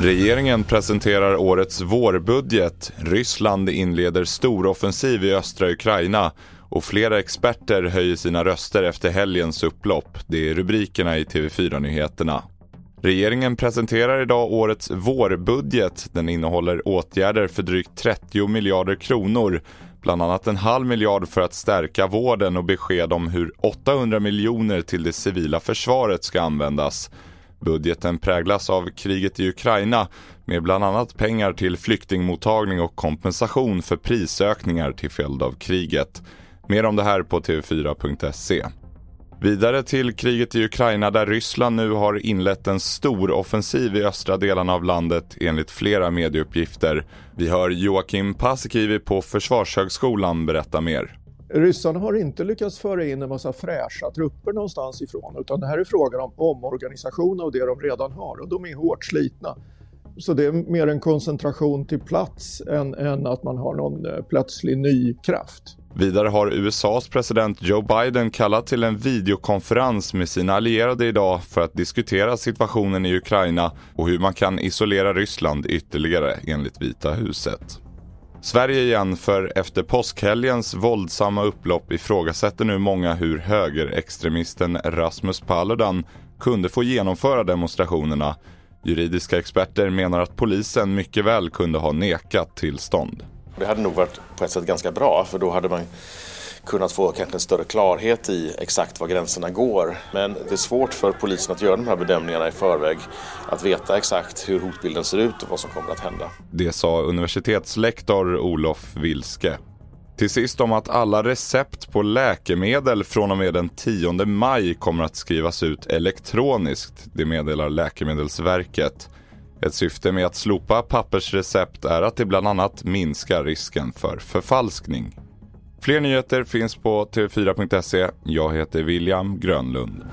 Regeringen presenterar årets vårbudget. Ryssland inleder storoffensiv i östra Ukraina och flera experter höjer sina röster efter helgens upplopp. Det är rubrikerna i TV4-nyheterna. Regeringen presenterar idag årets vårbudget. Den innehåller åtgärder för drygt 30 miljarder kronor. Bland annat en halv miljard för att stärka vården och besked om hur 800 miljoner till det civila försvaret ska användas. Budgeten präglas av kriget i Ukraina med bland annat pengar till flyktingmottagning och kompensation för prisökningar till följd av kriget. Mer om det här på tv4.se. Vidare till kriget i Ukraina där Ryssland nu har inlett en stor offensiv i östra delarna av landet enligt flera medieuppgifter. Vi hör Joakim Paasikivi på Försvarshögskolan berätta mer. Ryssarna har inte lyckats föra in en massa fräscha trupper någonstans ifrån utan det här är frågan om omorganisation av det de redan har och de är hårt slitna. Så det är mer en koncentration till plats än, än att man har någon eh, plötslig ny kraft. Vidare har USAs president Joe Biden kallat till en videokonferens med sina allierade idag för att diskutera situationen i Ukraina och hur man kan isolera Ryssland ytterligare enligt Vita huset. Sverige igen för efter påskhelgens våldsamma upplopp ifrågasätter nu många hur högerextremisten Rasmus Paludan kunde få genomföra demonstrationerna. Juridiska experter menar att polisen mycket väl kunde ha nekat tillstånd. Det hade nog varit på ett sätt ganska bra för då hade man kunnat få kanske en större klarhet i exakt var gränserna går. Men det är svårt för polisen att göra de här bedömningarna i förväg. Att veta exakt hur hotbilden ser ut och vad som kommer att hända. Det sa universitetslektor Olof Wilske. Till sist om att alla recept på läkemedel från och med den 10 maj kommer att skrivas ut elektroniskt. Det meddelar Läkemedelsverket. Ett syfte med att slopa pappersrecept är att det bland annat minskar risken för förfalskning. Fler nyheter finns på tv4.se. Jag heter William Grönlund.